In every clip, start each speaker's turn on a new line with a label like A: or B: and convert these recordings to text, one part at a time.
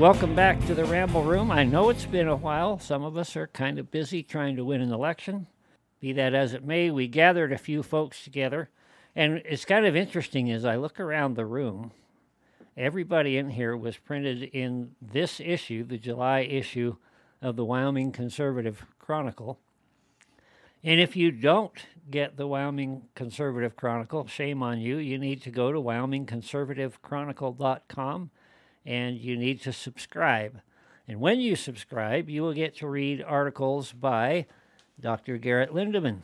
A: welcome back to the Ramble Room. I know it's been a while. Some of us are kind of busy trying to win an election. Be that as it may, we gathered a few folks together. And it's kind of interesting as I look around the room, everybody in here was printed in this issue, the July issue of the Wyoming Conservative Chronicle. And if you don't get the Wyoming Conservative Chronicle, shame on you. You need to go to wyomingconservativechronicle.com and you need to subscribe. And when you subscribe, you will get to read articles by Dr. Garrett Lindeman.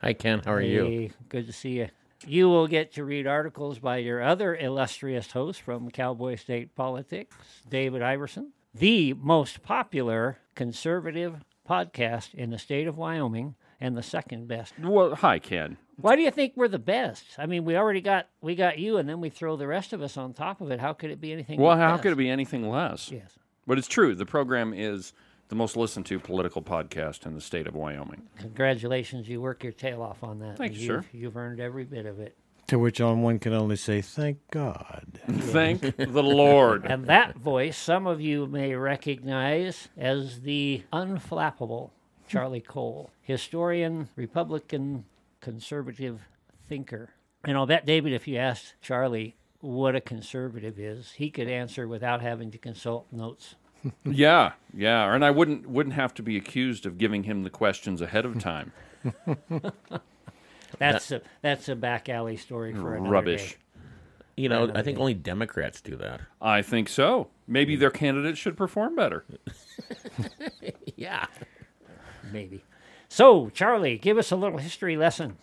B: Hi, Ken. How are you?
A: Good to see you. You will get to read articles by your other illustrious host from Cowboy State Politics, David Iverson, the most popular conservative podcast in the state of Wyoming and the second best.
C: Well, hi, Ken.
A: Why do you think we're the best? I mean, we already got we got you, and then we throw the rest of us on top of it. How could it be anything?
C: Well, how
A: best?
C: could it be anything less?
A: Yes.
C: But it's true. The program is the most listened to political podcast in the state of Wyoming.
A: Congratulations, you work your tail off on that.
C: Thank you,
A: you've,
C: sir.
A: You've earned every bit of it.
D: To which on one can only say, thank God.
C: Thank the Lord.
A: And that voice, some of you may recognize as the unflappable Charlie Cole, historian, Republican, conservative thinker. And I'll bet, David, if you asked Charlie what a conservative is, he could answer without having to consult notes.
C: Yeah, yeah. And I wouldn't wouldn't have to be accused of giving him the questions ahead of time.
A: That's a that's a back alley story for another
C: Rubbish.
A: day.
B: You know,
A: Another
B: I think
A: day.
B: only Democrats do that.
C: I think so. Maybe their candidates should perform better.
B: Yeah.
A: Maybe. So, Charlie, give us a little history lesson.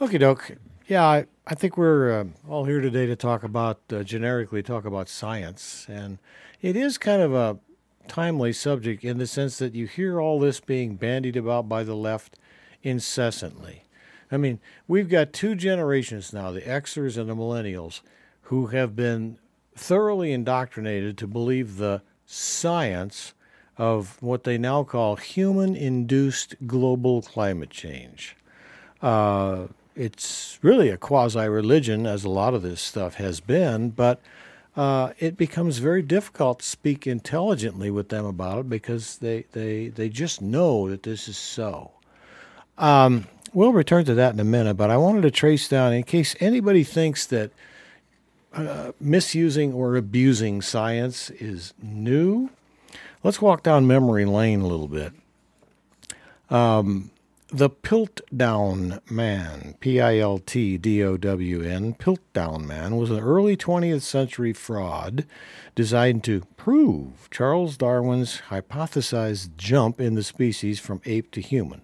D: Okie doke. Yeah, I, I think we're uh, all here today to talk about, uh, generically talk about science. And it is kind of a timely subject in the sense that you hear all this being bandied about by the left incessantly. I mean, we've got two generations now, the Xers and the Millennials, who have been thoroughly indoctrinated to believe the science of what they now call human induced global climate change. Uh, it's really a quasi religion, as a lot of this stuff has been, but uh, it becomes very difficult to speak intelligently with them about it because they, they, they just know that this is so. Um, we'll return to that in a minute, but I wanted to trace down, in case anybody thinks that uh, misusing or abusing science is new, let's walk down memory lane a little bit. Um, the Piltdown Man, P I L T D O W N, Piltdown Man, was an early 20th century fraud designed to prove Charles Darwin's hypothesized jump in the species from ape to human.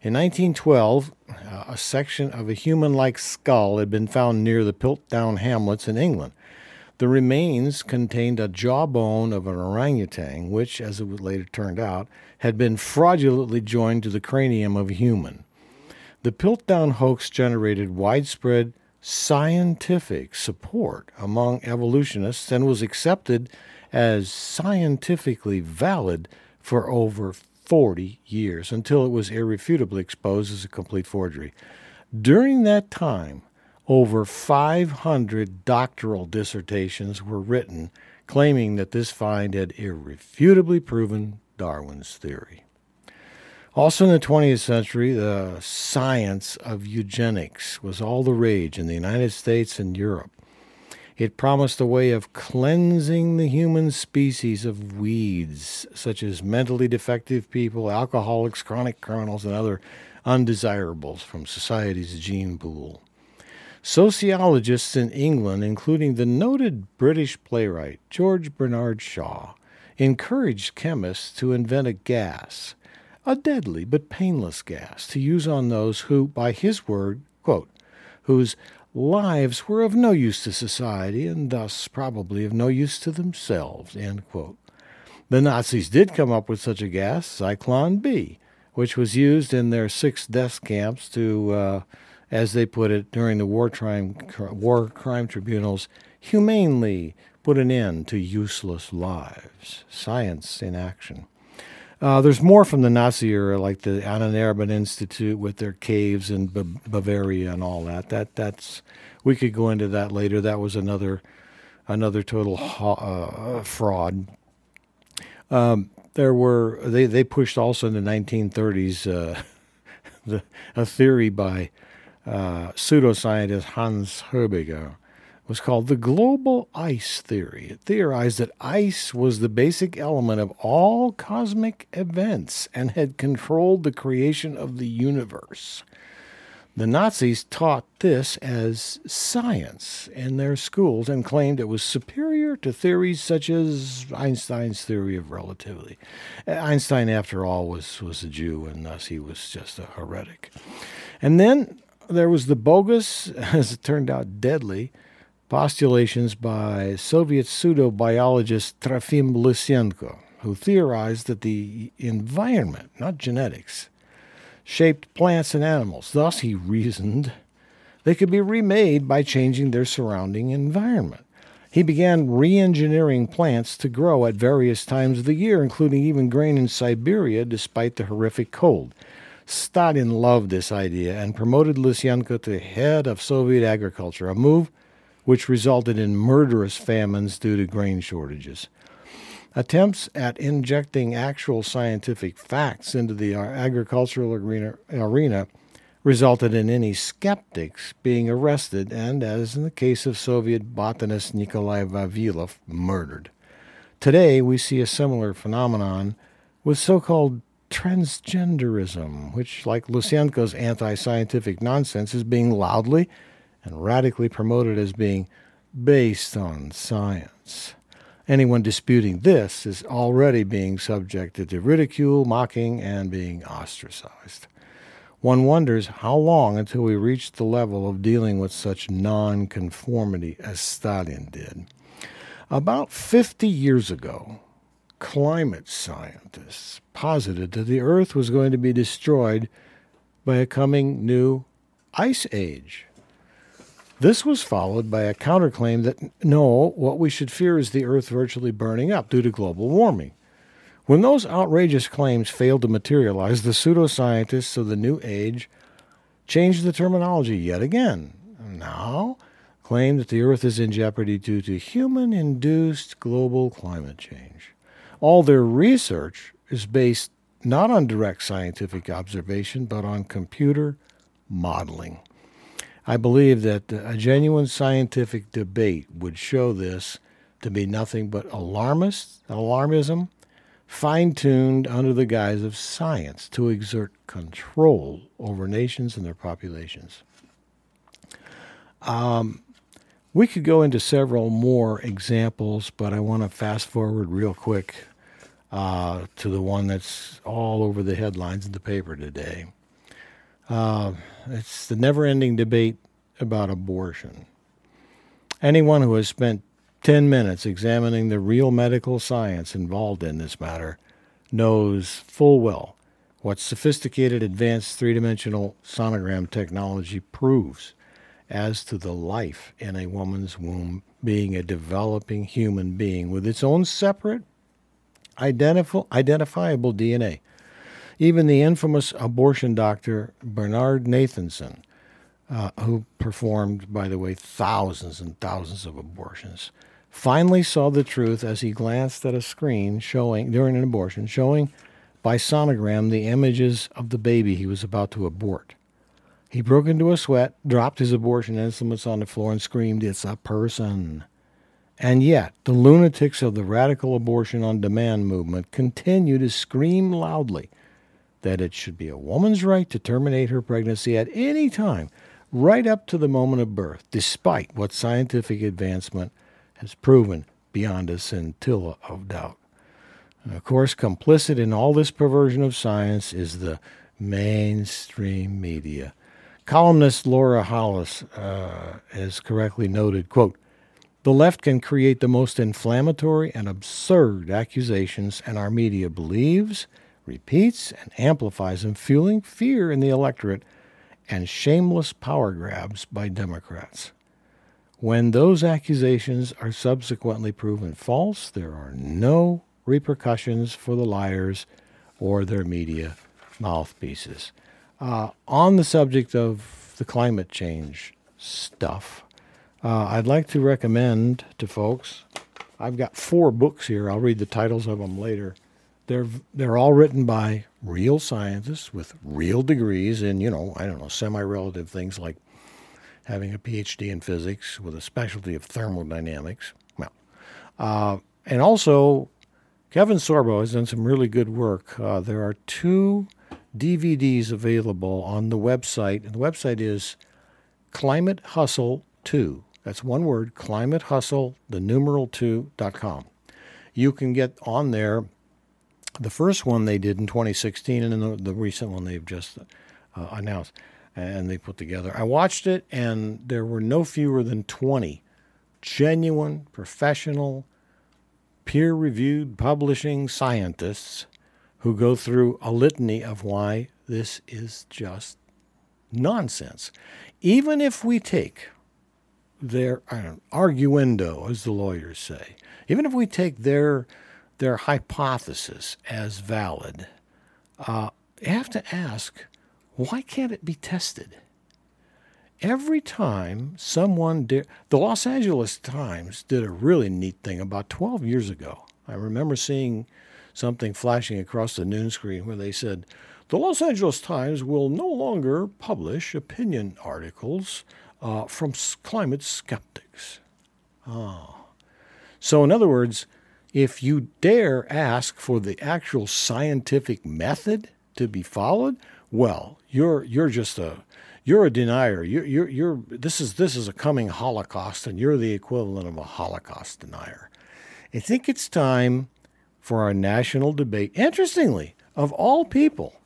D: In 1912, uh, a section of a human like skull had been found near the Piltdown hamlets in England. The remains contained a jawbone of an orangutan, which, as it later turned out, had been fraudulently joined to the cranium of a human. The Piltdown hoax generated widespread scientific support among evolutionists and was accepted as scientifically valid for over 40 years until it was irrefutably exposed as a complete forgery. During that time, over 500 doctoral dissertations were written claiming that this find had irrefutably proven Darwin's theory. Also in the 20th century, the science of eugenics was all the rage in the United States and Europe. It promised a way of cleansing the human species of weeds, such as mentally defective people, alcoholics, chronic criminals, and other undesirables from society's gene pool. Sociologists in England, including the noted British playwright George Bernard Shaw, encouraged chemists to invent a gas, a deadly but painless gas, to use on those who, by his word, quote, whose lives were of no use to society and thus probably of no use to themselves. The Nazis did come up with such a gas, Zyklon B, which was used in their six death camps to, uh, as they put it, during the war crime, war crime tribunals, humanely put an end to useless lives. Science in action. Uh, there's more from the Nazi era, like the Annan Institute with their caves in B- Bavaria and all that. That that's we could go into that later. That was another another total uh, fraud. Um, there were they they pushed also in the 1930s uh, the, a theory by uh, pseudoscientist Hans Hörbiger was called the global ice theory. It theorized that ice was the basic element of all cosmic events and had controlled the creation of the universe. The Nazis taught this as science in their schools and claimed it was superior to theories such as Einstein's theory of relativity. Einstein, after all, was, was a Jew, and thus he was just a heretic. And then there was the bogus, as it turned out, deadly postulations by Soviet pseudo-biologist Trofim Lysenko, who theorized that the environment, not genetics, shaped plants and animals. Thus, he reasoned, they could be remade by changing their surrounding environment. He began re engineering plants to grow at various times of the year, including even grain in Siberia despite the horrific cold. Stalin loved this idea and promoted Lysenko to head of Soviet agriculture, a move which resulted in murderous famines due to grain shortages. Attempts at injecting actual scientific facts into the uh, agricultural arena, arena resulted in any skeptics being arrested and, as in the case of Soviet botanist Nikolai Vavilov, murdered. Today, we see a similar phenomenon with so called transgenderism, which, like Lysenko's anti scientific nonsense, is being loudly and radically promoted as being based on science. Anyone disputing this is already being subjected to ridicule, mocking, and being ostracized. One wonders how long until we reach the level of dealing with such nonconformity as Stalin did. About 50 years ago, climate scientists posited that the Earth was going to be destroyed by a coming new ice age. This was followed by a counterclaim that no, what we should fear is the Earth virtually burning up due to global warming. When those outrageous claims failed to materialize, the pseudoscientists of the New Age changed the terminology yet again. Now, claim that the Earth is in jeopardy due to human induced global climate change. All their research is based not on direct scientific observation, but on computer modeling. I believe that a genuine scientific debate would show this to be nothing but alarmist, alarmism, fine tuned under the guise of science to exert control over nations and their populations. Um, we could go into several more examples, but I want to fast forward real quick uh, to the one that's all over the headlines in the paper today. Uh, it's the never ending debate about abortion. Anyone who has spent 10 minutes examining the real medical science involved in this matter knows full well what sophisticated advanced three dimensional sonogram technology proves as to the life in a woman's womb being a developing human being with its own separate, identifiable DNA. Even the infamous abortion doctor Bernard Nathanson, uh, who performed, by the way, thousands and thousands of abortions, finally saw the truth as he glanced at a screen showing, during an abortion, showing by sonogram the images of the baby he was about to abort. He broke into a sweat, dropped his abortion instruments on the floor, and screamed, It's a person. And yet, the lunatics of the radical abortion on demand movement continue to scream loudly that it should be a woman's right to terminate her pregnancy at any time, right up to the moment of birth, despite what scientific advancement has proven beyond a scintilla of doubt. And of course, complicit in all this perversion of science is the mainstream media. Columnist Laura Hollis uh, has correctly noted, quote, the left can create the most inflammatory and absurd accusations, and our media believes – repeats and amplifies them, fueling fear in the electorate and shameless power grabs by Democrats. When those accusations are subsequently proven false, there are no repercussions for the liars or their media mouthpieces. Uh, on the subject of the climate change stuff, uh, I'd like to recommend to folks. I've got four books here. I'll read the titles of them later. They're they're all written by real scientists with real degrees in you know I don't know semi-relative things like having a PhD in physics with a specialty of thermodynamics. Well, uh, and also Kevin Sorbo has done some really good work. Uh, there are two DVDs available on the website, and the website is Climate Hustle 2. That's one word, Climate Hustle, the numeral 2.com. You can get on there the first one they did in 2016, and then the, the recent one they've just uh, announced and they put together. I watched it, and there were no fewer than 20 genuine, professional, peer reviewed publishing scientists who go through a litany of why this is just nonsense. Even if we take their know, arguendo, as the lawyers say, even if we take their their hypothesis as valid, uh, you have to ask why can't it be tested? Every time someone did, the Los Angeles Times did a really neat thing about 12 years ago. I remember seeing something flashing across the noon screen where they said, the Los Angeles Times will no longer publish opinion articles uh, from climate skeptics. Oh. So, in other words, if you dare ask for the actual scientific method to be followed, well, you're you're just a you're a denier. You're, you're, you're this is this is a coming Holocaust, and you're the equivalent of a Holocaust denier. I think it's time for our national debate. Interestingly, of all people,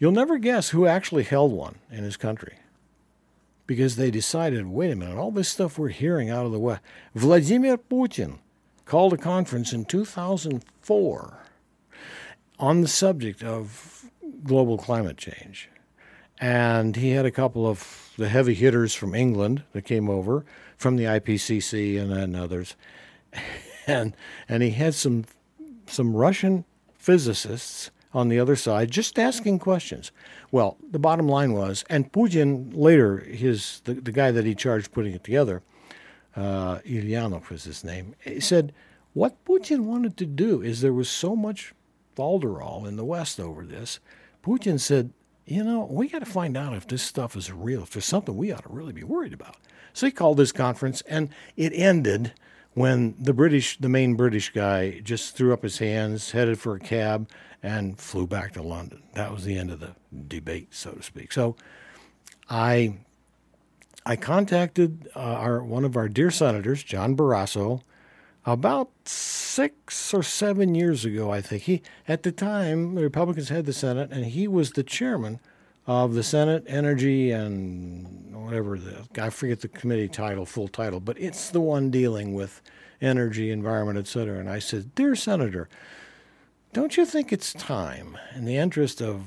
D: you'll never guess who actually held one in his country. Because they decided, wait a minute, all this stuff we're hearing out of the West. Vladimir Putin called a conference in 2004 on the subject of global climate change. And he had a couple of the heavy hitters from England that came over from the IPCC and, and others. And, and he had some, some Russian physicists on the other side just asking questions. Well, the bottom line was, and Putin later, his the, the guy that he charged putting it together, uh, Ilyanov was his name, said, what Putin wanted to do is there was so much falderall in the West over this. Putin said, you know, we got to find out if this stuff is real, if there's something we ought to really be worried about. So he called this conference, and it ended when the British, the main British guy, just threw up his hands, headed for a cab, and flew back to London. That was the end of the debate, so to speak. So I I contacted uh, our one of our dear senators, John Barrasso, about six or seven years ago, I think. He at the time the Republicans had the Senate, and he was the chairman of the Senate Energy and whatever the I forget the committee title, full title, but it's the one dealing with energy, environment, et cetera. And I said, Dear Senator, don't you think it's time, in the interest of,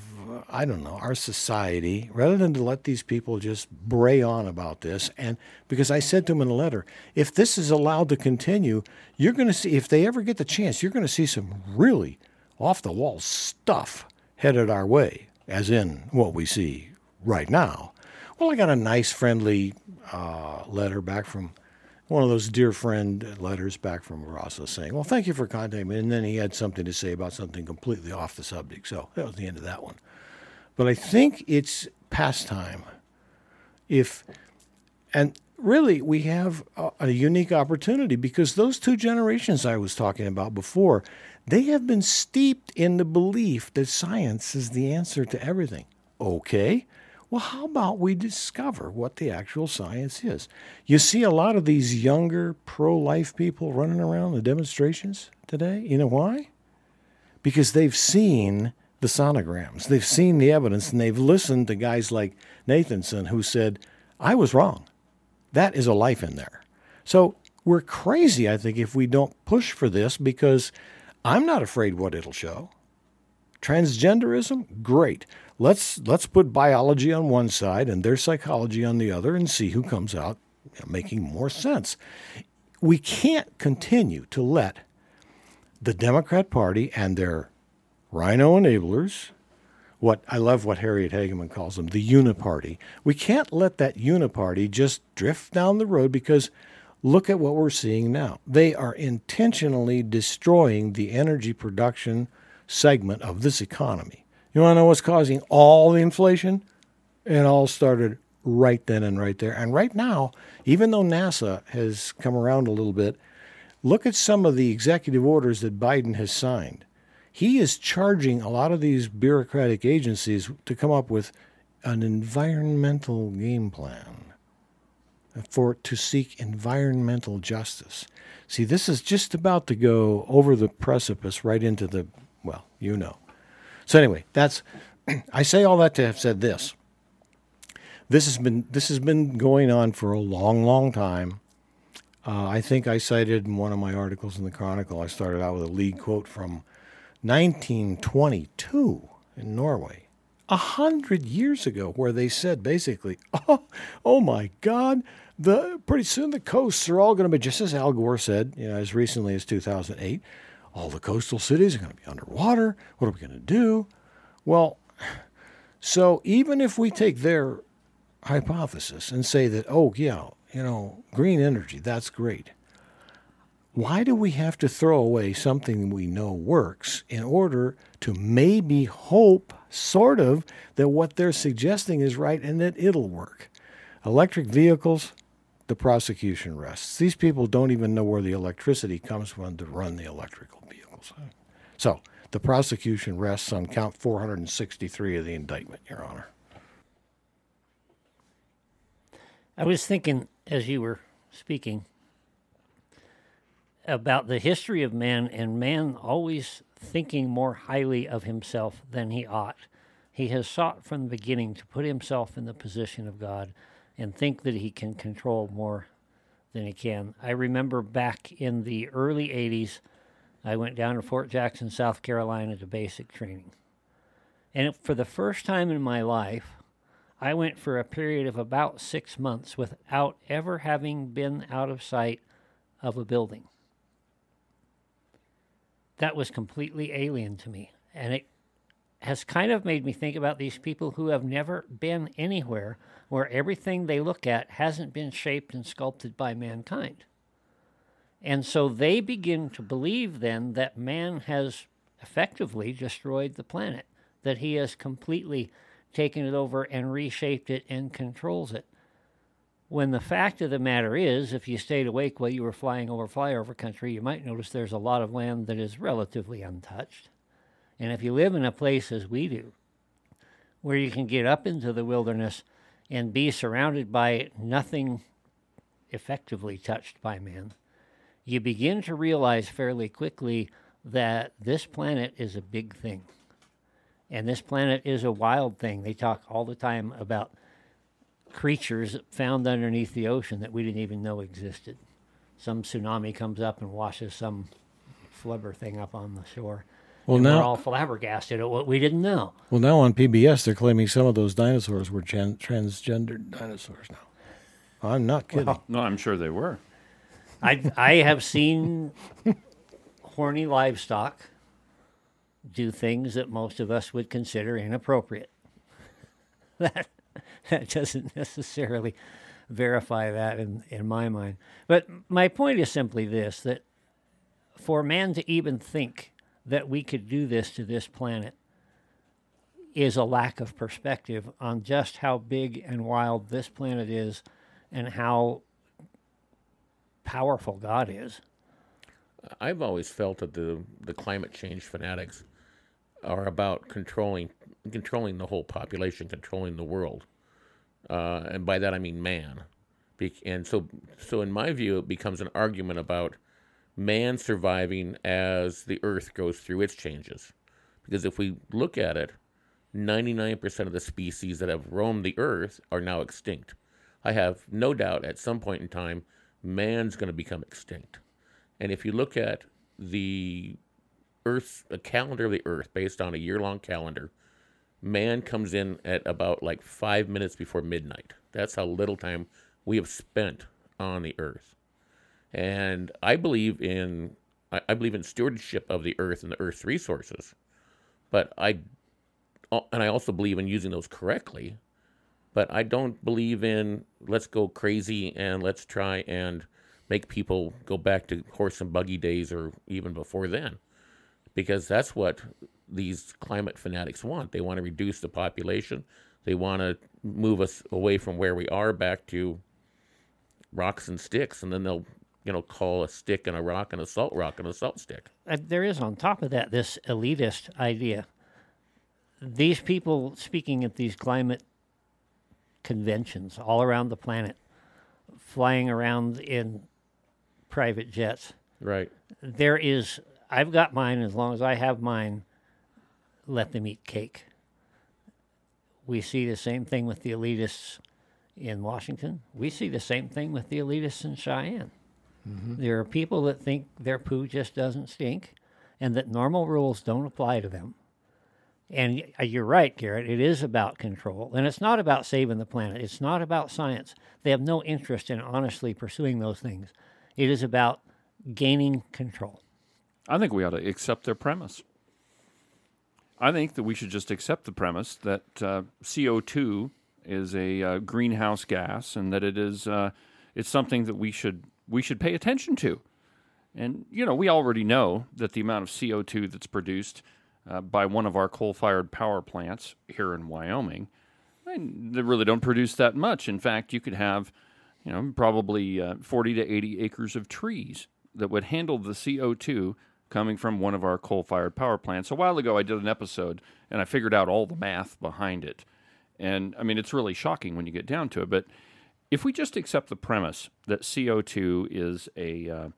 D: I don't know, our society, rather than to let these people just bray on about this? And because I said to him in a letter, if this is allowed to continue, you're going to see, if they ever get the chance, you're going to see some really off the wall stuff headed our way, as in what we see right now. Well, I got a nice, friendly uh, letter back from one of those dear friend letters back from Rasa saying, Well, thank you for contacting me. And then he had something to say about something completely off the subject. So that was the end of that one. But I think it's past time. If, and really, we have a, a unique opportunity because those two generations I was talking about before, they have been steeped in the belief that science is the answer to everything. Okay, well, how about we discover what the actual science is? You see a lot of these younger pro life people running around the demonstrations today. You know why? Because they've seen the sonograms, they've seen the evidence, and they've listened to guys like Nathanson who said, I was wrong. That is a life in there. So we're crazy, I think, if we don't push for this because I'm not afraid what it'll show. Transgenderism, great. Let's let's put biology on one side and their psychology on the other and see who comes out making more sense. We can't continue to let the Democrat Party and their RINO enablers what I love what Harriet Hageman calls them, the uniparty. We can't let that uniparty just drift down the road because look at what we're seeing now. They are intentionally destroying the energy production segment of this economy. You want to know what's causing all the inflation? It all started right then and right there. And right now, even though NASA has come around a little bit, look at some of the executive orders that Biden has signed. He is charging a lot of these bureaucratic agencies to come up with an environmental game plan for to seek environmental justice. See, this is just about to go over the precipice right into the well, you know. So anyway, that's I say all that to have said this. This has been this has been going on for a long, long time. Uh, I think I cited in one of my articles in the Chronicle. I started out with a lead quote from 1922 in Norway, a hundred years ago, where they said basically, "Oh, oh my God, the pretty soon the coasts are all going to be just as Al Gore said, you know, as recently as 2008. All the coastal cities are going to be underwater. What are we going to do? Well, so even if we take their hypothesis and say that, oh, yeah, you know, green energy, that's great. Why do we have to throw away something we know works in order to maybe hope, sort of, that what they're suggesting is right and that it'll work? Electric vehicles, the prosecution rests. These people don't even know where the electricity comes from to run the electrical vehicles. So the prosecution rests on count 463 of the indictment, Your Honor.
A: I was thinking as you were speaking about the history of man and man always thinking more highly of himself than he ought. He has sought from the beginning to put himself in the position of God and think that he can control more than he can. I remember back in the early 80s, I went down to Fort Jackson, South Carolina to basic training. And for the first time in my life, I went for a period of about six months without ever having been out of sight of a building. That was completely alien to me. And it has kind of made me think about these people who have never been anywhere where everything they look at hasn't been shaped and sculpted by mankind. And so they begin to believe then that man has effectively destroyed the planet, that he has completely taken it over and reshaped it and controls it. When the fact of the matter is, if you stayed awake while you were flying over flyover country, you might notice there's a lot of land that is relatively untouched. And if you live in a place as we do, where you can get up into the wilderness and be surrounded by nothing effectively touched by man, you begin to realize fairly quickly that this planet is a big thing. And this planet is a wild thing. They talk all the time about creatures found underneath the ocean that we didn't even know existed. Some tsunami comes up and washes some flubber thing up on the shore.
D: Well,
A: and
D: now-
A: we're all flabbergasted at what we didn't know.
D: Well, now on PBS, they're claiming some of those dinosaurs were gen- transgendered dinosaurs now. I'm not kidding.
C: No, I'm sure they were.
A: I I have seen horny livestock do things that most of us would consider inappropriate. That that doesn't necessarily verify that in, in my mind. But my point is simply this that for man to even think that we could do this to this planet is a lack of perspective on just how big and wild this planet is and how powerful God is.
B: I've always felt that the the climate change fanatics are about controlling controlling the whole population, controlling the world, uh, and by that I mean man. Be- and so, so in my view, it becomes an argument about man surviving as the Earth goes through its changes. Because if we look at it, 99% of the species that have roamed the Earth are now extinct. I have no doubt at some point in time, man's going to become extinct. And if you look at the Earth, a calendar of the Earth based on a year long calendar, man comes in at about like five minutes before midnight. That's how little time we have spent on the Earth. And I believe in I, believe in stewardship of the Earth and the Earth's resources, but I uh, and I also believe in using those correctly. But I don't believe in let's go crazy and let's try and make people go back to horse and buggy days or even before then, because that's what these climate fanatics want. They want to reduce the population. They want to move us away from where we are back to rocks and sticks, and then they'll you know call a stick and a rock and a salt rock and a salt stick.
A: Uh, there is on top of that this elitist idea. These people speaking at these climate conventions all around the planet, flying around in private jets.
B: Right.
A: There is, I've got mine as long as I have mine, let them eat cake. We see the same thing with the elitists in Washington. We see the same thing with the elitists in Cheyenne. Mm-hmm. There are people that think their poo just doesn't stink and that normal rules don't apply to them. And uh, you're right, Garrett. It is about control. And it's not about saving the planet. It's not about science. They have no interest in honestly pursuing those things. It is about gaining control.
C: I think we ought to accept their premise. I think that we should just accept the premise that uh, CO2 is a uh, greenhouse gas and that it is uh, it's something that we should we should pay attention to. And you know, we already know that the amount of CO2 that's produced uh, by one of our coal-fired power plants here in Wyoming, they really don't produce that much. In fact, you could have, you know, probably uh, 40 to 80 acres of trees that would handle the CO2 coming from one of our coal-fired power plants. A while ago, I did an episode and I figured out all the math behind it. And I mean, it's really shocking when you get down to it. But if we just accept the premise that CO2 is a uh,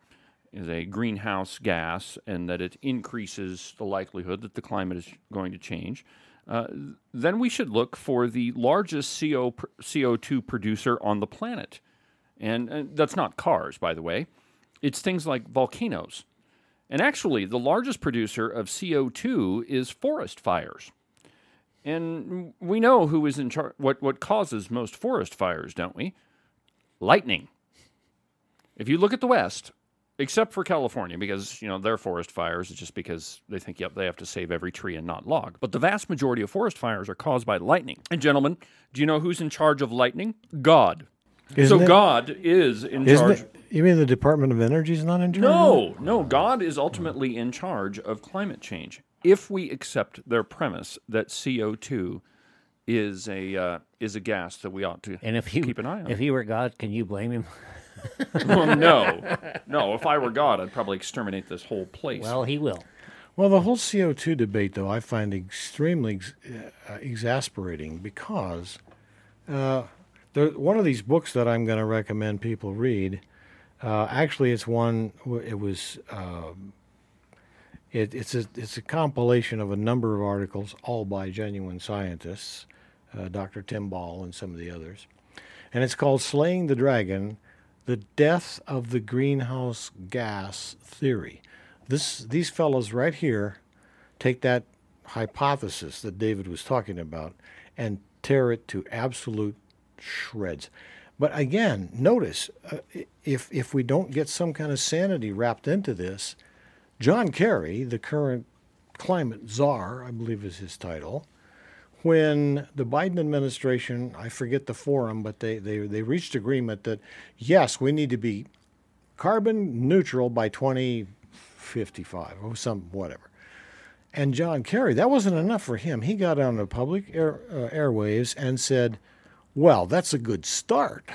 C: is a greenhouse gas and that it increases the likelihood that the climate is going to change, uh, then we should look for the largest CO, CO2 producer on the planet. And, and that's not cars, by the way. It's things like volcanoes. And actually, the largest producer of CO2 is forest fires. And we know who is in charge, what, what causes most forest fires, don't we? Lightning. If you look at the West, except for California, because you know their forest fires it's just because they think yep they have to save every tree and not log. But the vast majority of forest fires are caused by lightning. And gentlemen, do you know who's in charge of lightning? God.
D: Isn't
C: so
D: it-
C: God is in
D: Isn't
C: charge.
D: it? You mean the Department of Energy is not in charge?
C: No, no. God is ultimately in charge of climate change. If we accept their premise that CO two is a uh, is a gas that we ought to
A: And if he
C: keep an eye on.
A: if he were God, can you blame him?
C: well, no, no. If I were God, I'd probably exterminate this whole place.
A: Well, he will.
D: Well, the whole CO2 debate, though, I find extremely ex- uh, exasperating because uh, there, one of these books that I'm going to recommend people read, uh, actually, it's one, it was, um, it, it's, a, it's a compilation of a number of articles, all by genuine scientists, uh, Dr. Tim Ball and some of the others. And it's called Slaying the Dragon The Death of the Greenhouse Gas Theory. This, these fellows right here take that hypothesis that David was talking about and tear it to absolute shreds. But again, notice uh, if if we don't get some kind of sanity wrapped into this, John Kerry, the current climate czar, I believe is his title, when the Biden administration, I forget the forum, but they, they, they reached agreement that yes, we need to be carbon neutral by 2055 or some whatever. And John Kerry, that wasn't enough for him. He got on the public air, uh, airwaves and said, "Well, that's a good start,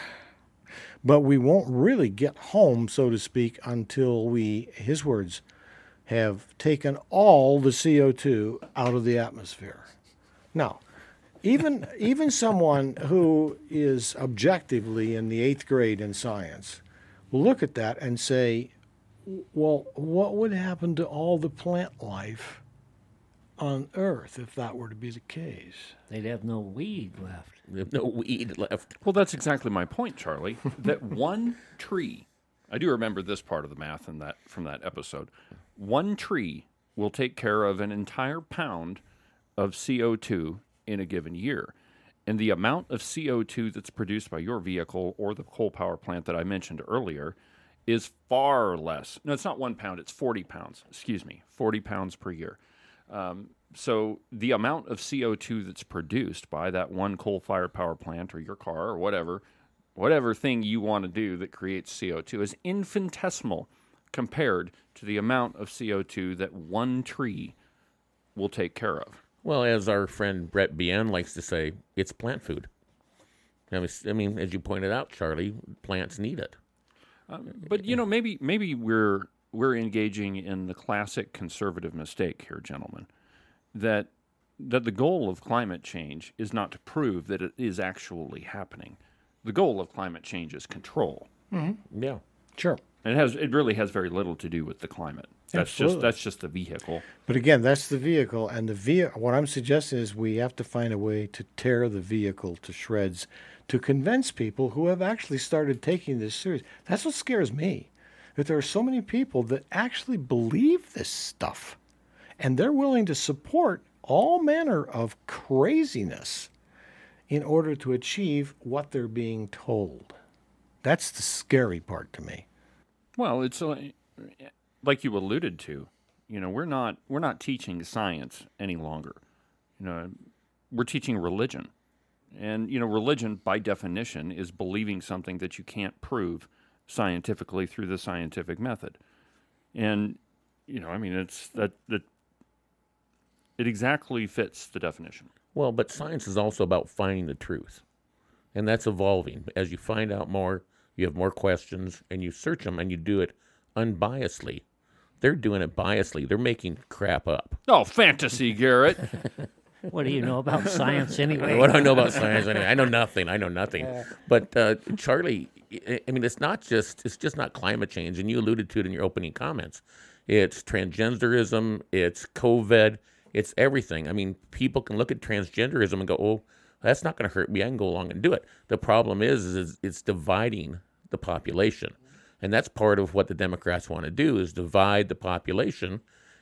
D: but we won't really get home, so to speak, until we, his words, have taken all the CO2 out of the atmosphere." Now, even even someone who is objectively in the eighth grade in science will look at that and say, "Well, what would happen to all the plant life on Earth if that were to be the case?"
A: They'd have no weed left.
B: We have no weed left.
C: Well, that's exactly my point, Charlie. that one tree, I do remember this part of the math in that from that episode. One tree will take care of an entire pound of CO2 in a given year. And the amount of CO2 that's produced by your vehicle or the coal power plant that I mentioned earlier is far less. No, it's not one pound, it's 40 pounds. Excuse me, 40 pounds per year. Um, so the amount of CO2 that's produced by that one coal-fired power plant or your car or whatever, whatever thing you want to do that creates CO2 is infinitesimal compared to the amount of CO2 that one tree will take care of.
B: Well, as our friend Brett Bien likes to say, it's plant food. I mean, I mean, as you pointed out, Charlie, plants need it.
C: Um, but you know, maybe maybe we're we're engaging in the classic conservative mistake here, gentlemen, that that the goal of climate change is not to prove that it is actually happening. The goal of climate change is control. Mm-hmm.
B: Yeah.
D: Sure.
C: And it has it really has very little to do with the climate. That's
D: Absolutely.
C: just that's just the vehicle.
D: But again, that's the vehicle, and the ve- What I'm suggesting is we have to find a way to tear the vehicle to shreds, to convince people who have actually started taking this serious. That's what scares me, that there are so many people that actually believe this stuff, and they're willing to support all manner of craziness in order to achieve what they're being told. That's the scary part to me.
C: Well, it's uh, like you alluded to. You know, we're not we're not teaching science any longer. You know, we're teaching religion, and you know, religion by definition is believing something that you can't prove scientifically through the scientific method. And you know, I mean, it's that that it exactly fits the definition.
B: Well, but science is also about finding the truth. And that's evolving. As you find out more, you have more questions, and you search them, and you do it unbiasedly. They're doing it biasedly. They're making crap up.
C: Oh, fantasy, Garrett.
A: What do you know about science anyway?
B: What do I know about science? Anyway? I know nothing. I know nothing. But uh, Charlie, I I mean, it's not just it's just not climate change, and you alluded to it in your opening comments. It's transgenderism. It's COVID. It's everything. I mean, people can look at transgenderism and go, "Oh, that's not going to hurt me. I can go along and do it." The problem is, is it's dividing the population, and that's part of what the Democrats want to do is divide the population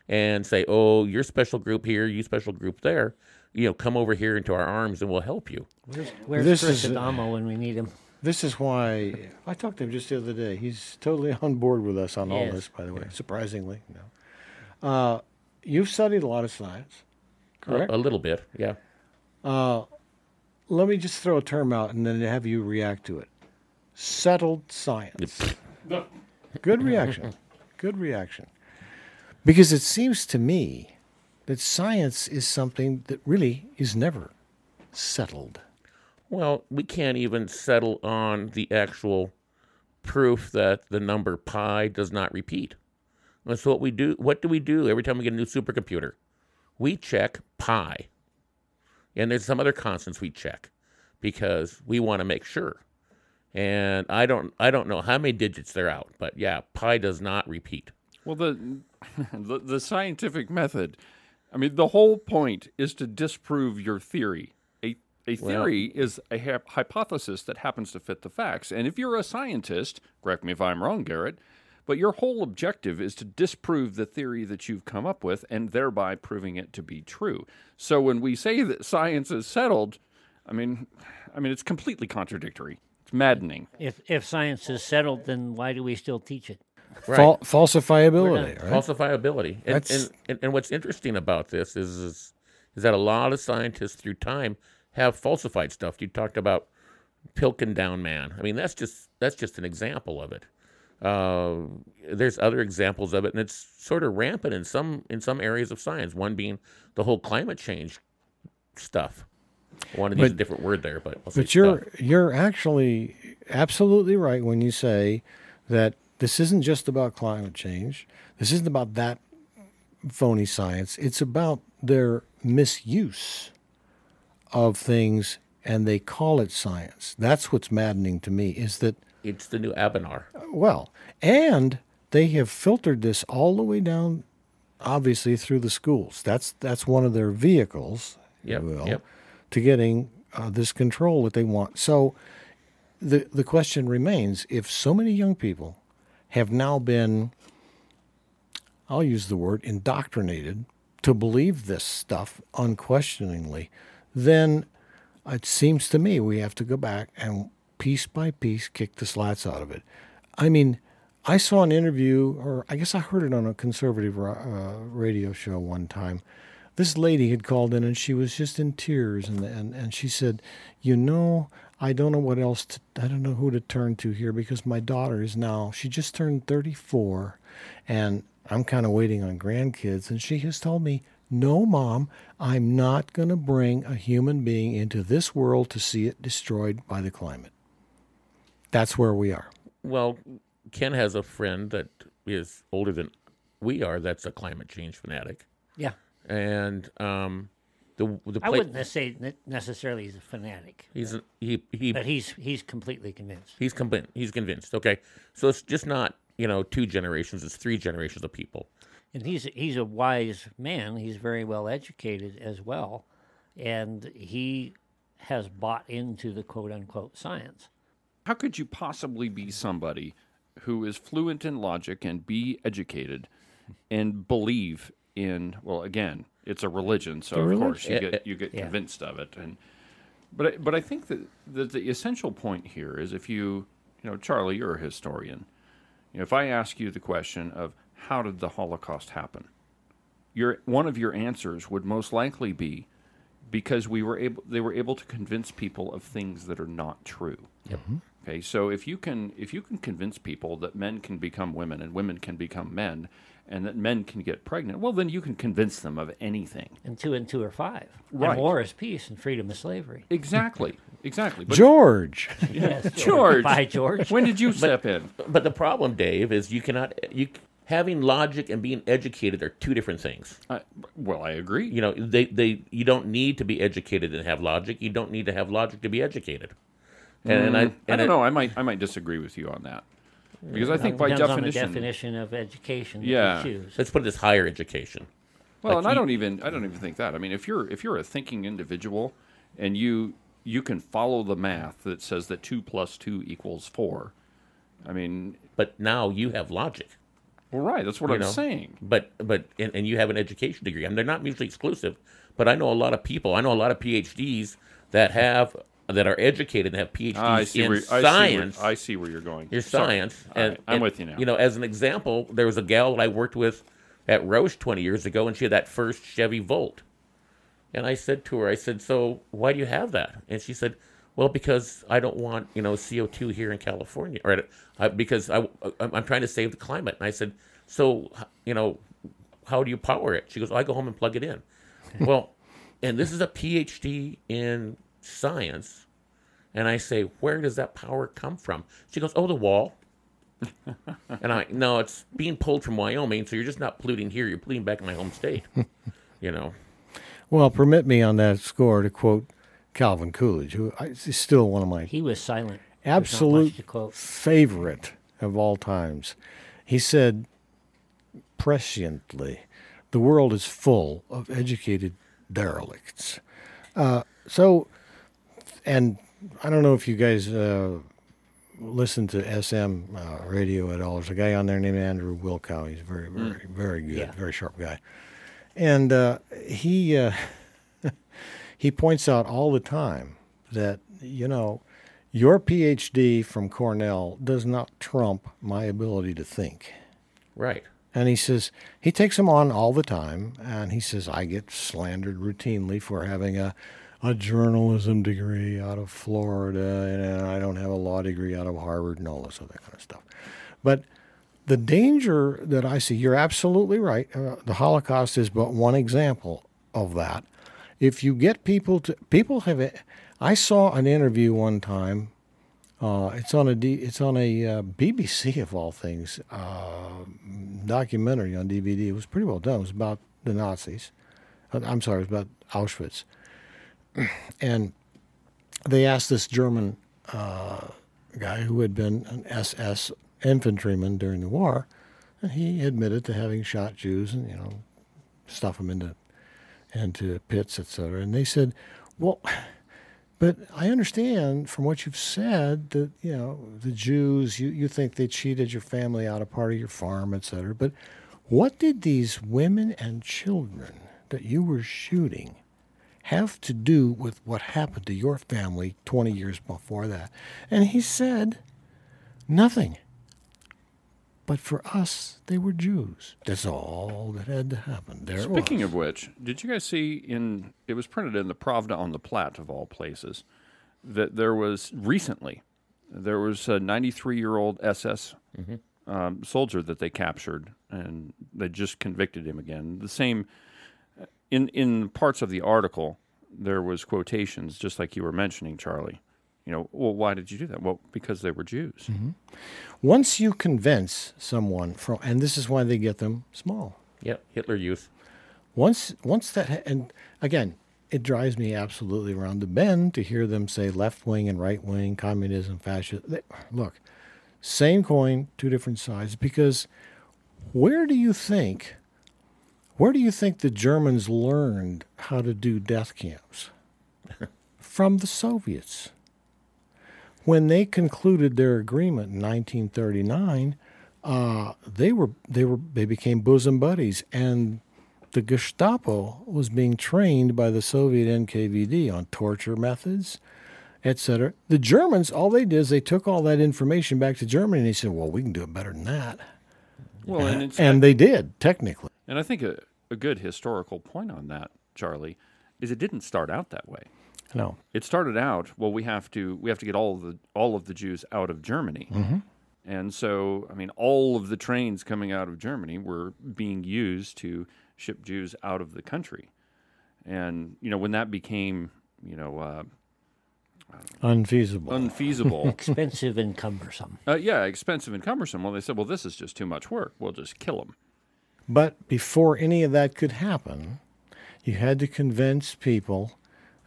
B: and say, "Oh, you're special group here, you special group there." You know, come over here into our arms, and we'll help you.
A: Where's
D: This
A: Chris
D: is-
A: Adamo when we need him?
D: This is why I talked to him just the other day. He's totally on board with us on all this, by the way, surprisingly. No. Uh, you've studied a lot of science, correct?
B: A, a little bit, yeah.
D: Uh, let me just throw a term out and then have you react to it. Settled science. Good reaction. Good reaction. Because it seems to me that science is something that really is never settled.
B: Well, we can't even settle on the actual proof that the number pi does not repeat. That's what we do. What do we do every time we get a new supercomputer? We check pi. And there's some other constants we check because we want to make sure. And I don't I don't know how many digits they're out, but yeah, pi does not repeat.
C: Well, the, the the scientific method. I mean, the whole point is to disprove your theory. A a theory is a hy- hypothesis that happens to fit the facts. And if you're a scientist, correct me if I'm wrong, Garrett, but your whole objective is to disprove the theory that you've come up with, and thereby proving it to be true. So when we say that science is settled, I mean, I mean it's completely contradictory. It's maddening.
A: If if science is settled, then why do we still teach it?
D: Fal- falsifiability, right?
B: falsifiability. And, and, and and what's interesting about this is, is is that a lot of scientists through time have falsified stuff. You talked about Piltdown Man. I mean, that's just that's just an example of it. Uh, there's other examples of it, and it's sort of rampant in some in some areas of science. One being the whole climate change stuff. I wanted to use a different word there, but I'll say
D: But you're
B: stuff.
D: you're actually absolutely right when you say that this isn't just about climate change. This isn't about that phony science. It's about their misuse of things and they call it science. That's what's maddening to me is that
B: it's the new Abenar.
D: well, and they have filtered this all the way down obviously through the schools. That's that's one of their vehicles, if
B: Yep,
D: you will,
B: yep.
D: to getting uh, this control that they want. So the the question remains: if so many young people have now been, I'll use the word indoctrinated to believe this stuff unquestioningly, then it seems to me we have to go back and piece by piece kick the slats out of it. I mean, I saw an interview, or I guess I heard it on a conservative uh, radio show one time, this lady had called in and she was just in tears and and, and she said, "You know, I don't know what else to, I don't know who to turn to here because my daughter is now she just turned 34 and I'm kind of waiting on grandkids and she has told me, "No, mom, I'm not going to bring a human being into this world to see it destroyed by the climate." That's where we are.
B: Well, Ken has a friend that is older than we are. That's a climate change fanatic,
A: Yeah.
B: and um, the the
A: I
B: pla-
A: wouldn't say necessarily he's a fanatic,
B: he's he he
A: but he's he's completely convinced.
B: he's convinced. He's convinced. Okay, so it's just not you know two generations. It's three generations of people.
A: And he's he's a wise man. He's very well educated as well, and he has bought into the quote unquote science.
C: How could you possibly be somebody who is fluent in logic and be educated and believe in well again it's a religion so of course you get you get
A: Yeah.
C: convinced of it and but I, but I think that, that the essential point here is if you you know Charlie you're a historian you know, if I ask you the question of how did the Holocaust happen your one of your answers would most likely be because we were able they were able to convince people of things that are not true. Mm-hmm. Okay, so if you can if you can convince people that men can become women and women can become men and that men can get pregnant, well then you can convince them of anything.
A: And two and two are five.
C: Right.
A: And war is peace, and freedom is slavery.
C: Exactly. Exactly. But
D: George.
A: Yes,
C: George.
A: Bye, George.
C: when did you step in?
B: But the problem, Dave, is you cannot you having logic and being educated are two different things.
C: I, well, I agree.
B: You know, they they you don't need to be educated and have logic. You don't need to have logic to be educated. And, mm, and I and
C: I don't
B: it-
C: know. I might I might disagree with you on that. Because I think by
A: Depends on the
C: definition,
A: definition of education that
C: Yeah.
A: you choose.
B: Let's put it as higher education.
C: Well,
B: Like
C: and I don't even I don't even think that. I mean, if you're if you're a thinking individual and you you can follow the math that says that two plus two equals four, I mean,
B: But now you have logic.
C: Well, right. That's what I'm
B: know?
C: saying.
B: But but and, and you have an education degree. I mean, they're not mutually exclusive. But I know a lot of people. I know a lot of PhDs that have that are educated and have PhDs
C: I see
B: in
C: where I
B: science.
C: See where, I see where you're going.
B: your
C: Sorry.
B: science. And,
C: right, I'm
B: and,
C: with you now.
B: You know, as an example, there was a gal that I worked with at Roche 20 years ago, and she had that first Chevy Volt. And I said to her, I said, "So why do you have that?" And she said, "Well, because I don't want you know CO2 here in California, or uh, because I I'm I'm trying to save the climate." And I said, "So you know, how do you power it?" She goes, "I go home and plug it in." well, and this is a PhD in science. And I say, where does that power come from? She goes, oh, the wall. and I, no, it's being pulled from Wyoming, so you're just not polluting here. You're polluting back in my home state. you know,
D: Well, permit me on that score to quote Calvin Coolidge, who is still one of my
A: He was silent. There's not much
D: absolute favorite of all times. He said presciently, the world is full of educated derelicts. Uh, so, and I don't know if you guys uh, listen to XM uh, radio at all. There's a guy on there named Andrew Wilkow. He's very, very, very good,
A: Yeah.
D: very sharp guy. And uh, he uh, he points out all the time that you know your PhD from Cornell does not trump my ability to think.
B: right.
D: And he says he takes him on all the time, and he says I get slandered routinely for having a a journalism degree out of Florida, and I don't have a law degree out of Harvard, and all this other kind of stuff. But the danger that I see, you're absolutely right. Uh, the Holocaust is but one example of that. If you get people to, people have, I saw an interview one time. Uh, it's on a D, it's on a uh, BBC of all things uh, documentary on DVD. It was pretty well done. It was about the Nazis. Uh, I'm sorry, it was about Auschwitz. And they asked this German uh, guy who had been an SS infantryman during the war, and he admitted to having shot Jews and you know stuff them into into pits, etc. And they said, "Well, but I understand from what you've said that you know the Jews, you, you think they cheated your family out of part of your farm, etc. But what did these women and children that you were shooting have to do with what happened to your family 20 years before that?" And he said, "Nothing." But for us, they were Jews. That's all that had to happen. There it
C: Speaking of which, did you guys see in it was printed in the Pravda on the Platte of all places that there was recently there was a 93 year old SS um, soldier that they captured and they just convicted him again. The same in in parts of the article there was quotations just like you were mentioning, Charlie. You know, well, why did you do that? Well, because they were Jews. Mm-hmm.
D: Once you convince someone from, and this is why they get them small.
B: Yep, Hitler Youth.
D: Once, once that, and again, it drives me absolutely around the bend to hear them say left wing and right wing, communism, fascism. They, look, same coin, two different sides. Because where do you think, where do you think the Germans learned how to do death camps? From the Soviets. When they concluded their agreement in 1939, uh, they were they were they became bosom buddies, and the Gestapo was being trained by the Soviet NKVD on torture methods, etc. The Germans, all they did is they took all that information back to Germany and they said, "Well, we can do it better than that,"
C: Well, and it's
D: and they did technically.
C: And I think a, a good historical point on that, Charlie, is it didn't start out that way.
D: No,
C: It started out well. We have to we have to get all of the all of the Jews out of Germany, and so I mean all of the trains coming out of Germany were being used to ship Jews out of the country, and you know when that became you know uh,
D: unfeasible.
C: unfeasible,
A: Expensive and cumbersome.
C: uh, yeah, expensive and cumbersome. Well, they said, well, this is just too much work. We'll just kill them.
D: But before any of that could happen, you had to convince people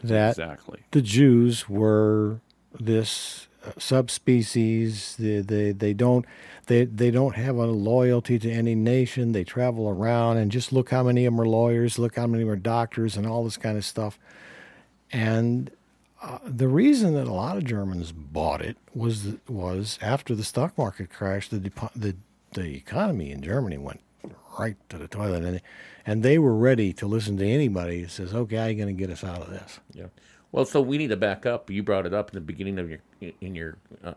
D: that
C: Exactly.
D: the Jews were this uh, subspecies. They, they they don't they they don't have a loyalty to any nation. They travel around and just look how many of them are lawyers. Look how many of them are doctors and all this kind of stuff. And uh, the reason that a lot of Germans bought it was was after the stock market crashed, the the the economy in Germany went right to the toilet, and and they were ready to listen to anybody that says, "Okay, how are you going to get us out of this?"
B: Yeah. Well, so we need to back up. You brought it up in the beginning of your in your uh,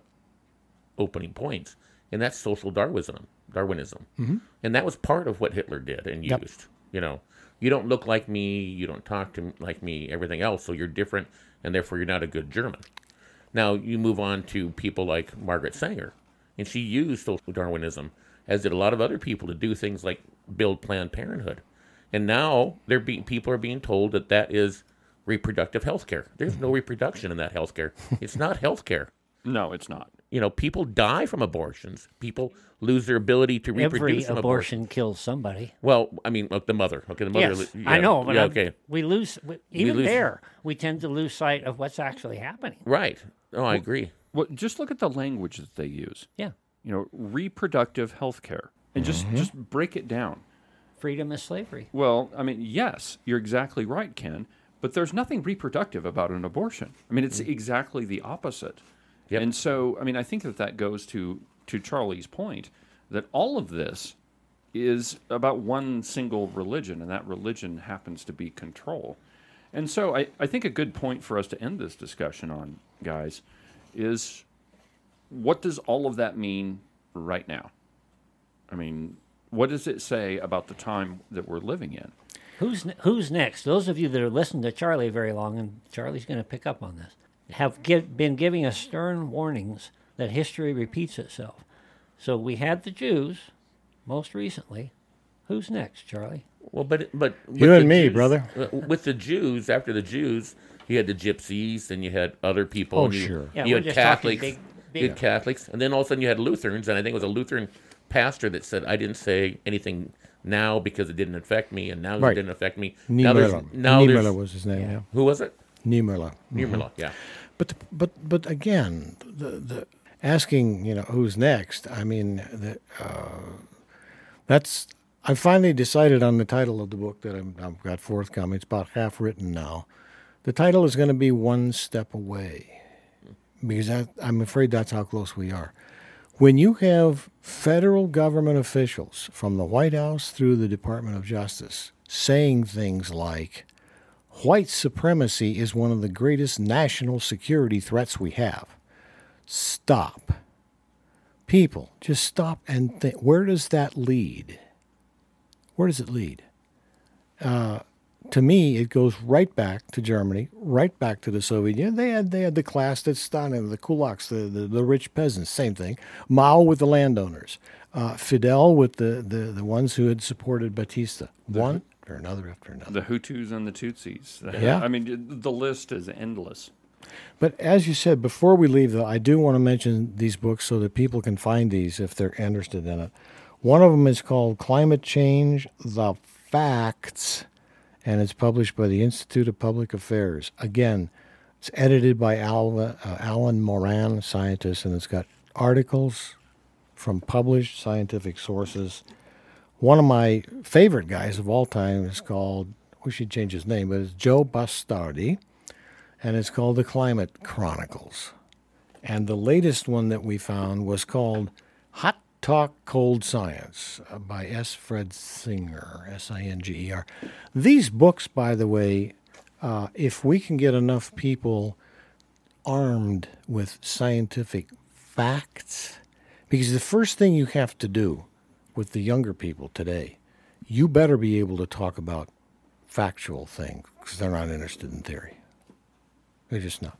B: opening points, and that's social Darwinism. Darwinism, mm-hmm. and that was part of what Hitler did and
D: Yep.
B: used. You know, you don't look like me, you don't talk to m- like me, everything else, so you're different, and therefore you're not a good German. Now you move on to people like Margaret Sanger, and she used social Darwinism, as did a lot of other people, to do things like build Planned Parenthood. And now they're being people are being told that that is reproductive health care. There's no reproduction in that health care. It's not health care.
C: No, it's not.
B: You know, people die from abortions. People lose their ability to reproduce
A: Every
B: from
A: abortion kills somebody.
B: Well, I mean, like the mother. Okay, the mother.
A: Yes,
B: li-
A: I know, but
B: yeah,
A: I'm-
B: okay,
A: we lose we, even
B: lose-
A: there. We tend to lose sight of what's actually happening.
B: right. Oh, I agree.
C: Well, just look at the language that they use.
A: Yeah,
C: You know, reproductive health care, and just mm-hmm. just break it down.
A: freedom is slavery.
C: Well, I mean, yes, you're exactly right, Ken. But there's nothing reproductive about an abortion. I mean, it's mm-hmm. exactly the opposite.
B: Yep.
C: And so, I mean, I think that that goes to to Charlie's point that all of this is about one single religion, and that religion happens to be control. And so, I, I think a good point for us to end this discussion on, guys, is what does all of that mean right now? I mean, what does it say about the time that we're living in?
A: Who's ne- who's next? Those of you that are listening to Charlie very long, and Charlie's going to pick up on this, have give, been giving us stern warnings that history repeats itself. So we had the Jews, most recently. Who's next, Charlie?
B: Well, but but
D: You and me,
B: Jews-
D: brother.
B: uh, With the Jews, after the Jews, you had the Gypsies, and you had other people.
D: Oh,
B: you,
D: sure.
A: Yeah,
B: you had Catholics.
A: big-
B: you
A: big-
B: had Catholics, and then all of a sudden you had Lutherans, and I think it was a Lutheran pastor that said, "I didn't say anything now because it didn't affect me, and now
D: Right.
B: it didn't affect me." now there's
D: Niemöller.
B: now there's
D: Niemöller was his name. Yeah.
B: who was it?
D: Niemöller.
B: Niemöller, yeah.
D: But but but again, the the asking you know who's next. I mean, the, uh, that's I finally decided on the title of the book that I'm, I've got forthcoming. It's about half written now. The title is going to be One Step Away, because that, I'm afraid that's how close we are. When you have federal government officials from the White House through the Department of Justice saying things like, white supremacy is one of the greatest national security threats we have. Stop. people just stop and think where does that lead? Where does it lead? Uh, to me, it goes right back to Germany, right back to the Soviet Union. They had they had the class that Stalin, the kulaks, the, the, the rich peasants, same thing. Mao with the landowners, uh, Fidel with the, the, the ones who had supported Batista, one after another after another.
C: The Hutus and the Tutsis.
D: Yeah.
C: I mean, the list is endless.
D: But as you said, before we leave, though, I do want to mention these books so that people can find these if they're interested in it. One of them is called Climate Change The Facts, and it's published by the Institute of Public Affairs. Again, it's edited by uh, Alan Moran, scientist, and it's got articles from published scientific sources. One of my favorite guys of all time is called, we should change his name, but it's Joe Bastardi and it's called the Climate Chronicles. And the latest one that we found was called Hot Talk Cold Science uh, by S. Fred Singer, S I N G E R. These books, by the way, uh, if we can get enough people armed with scientific facts, because the first thing you have to do with the younger people today, you better be able to talk about factual things because they're not interested in theory. They're just not.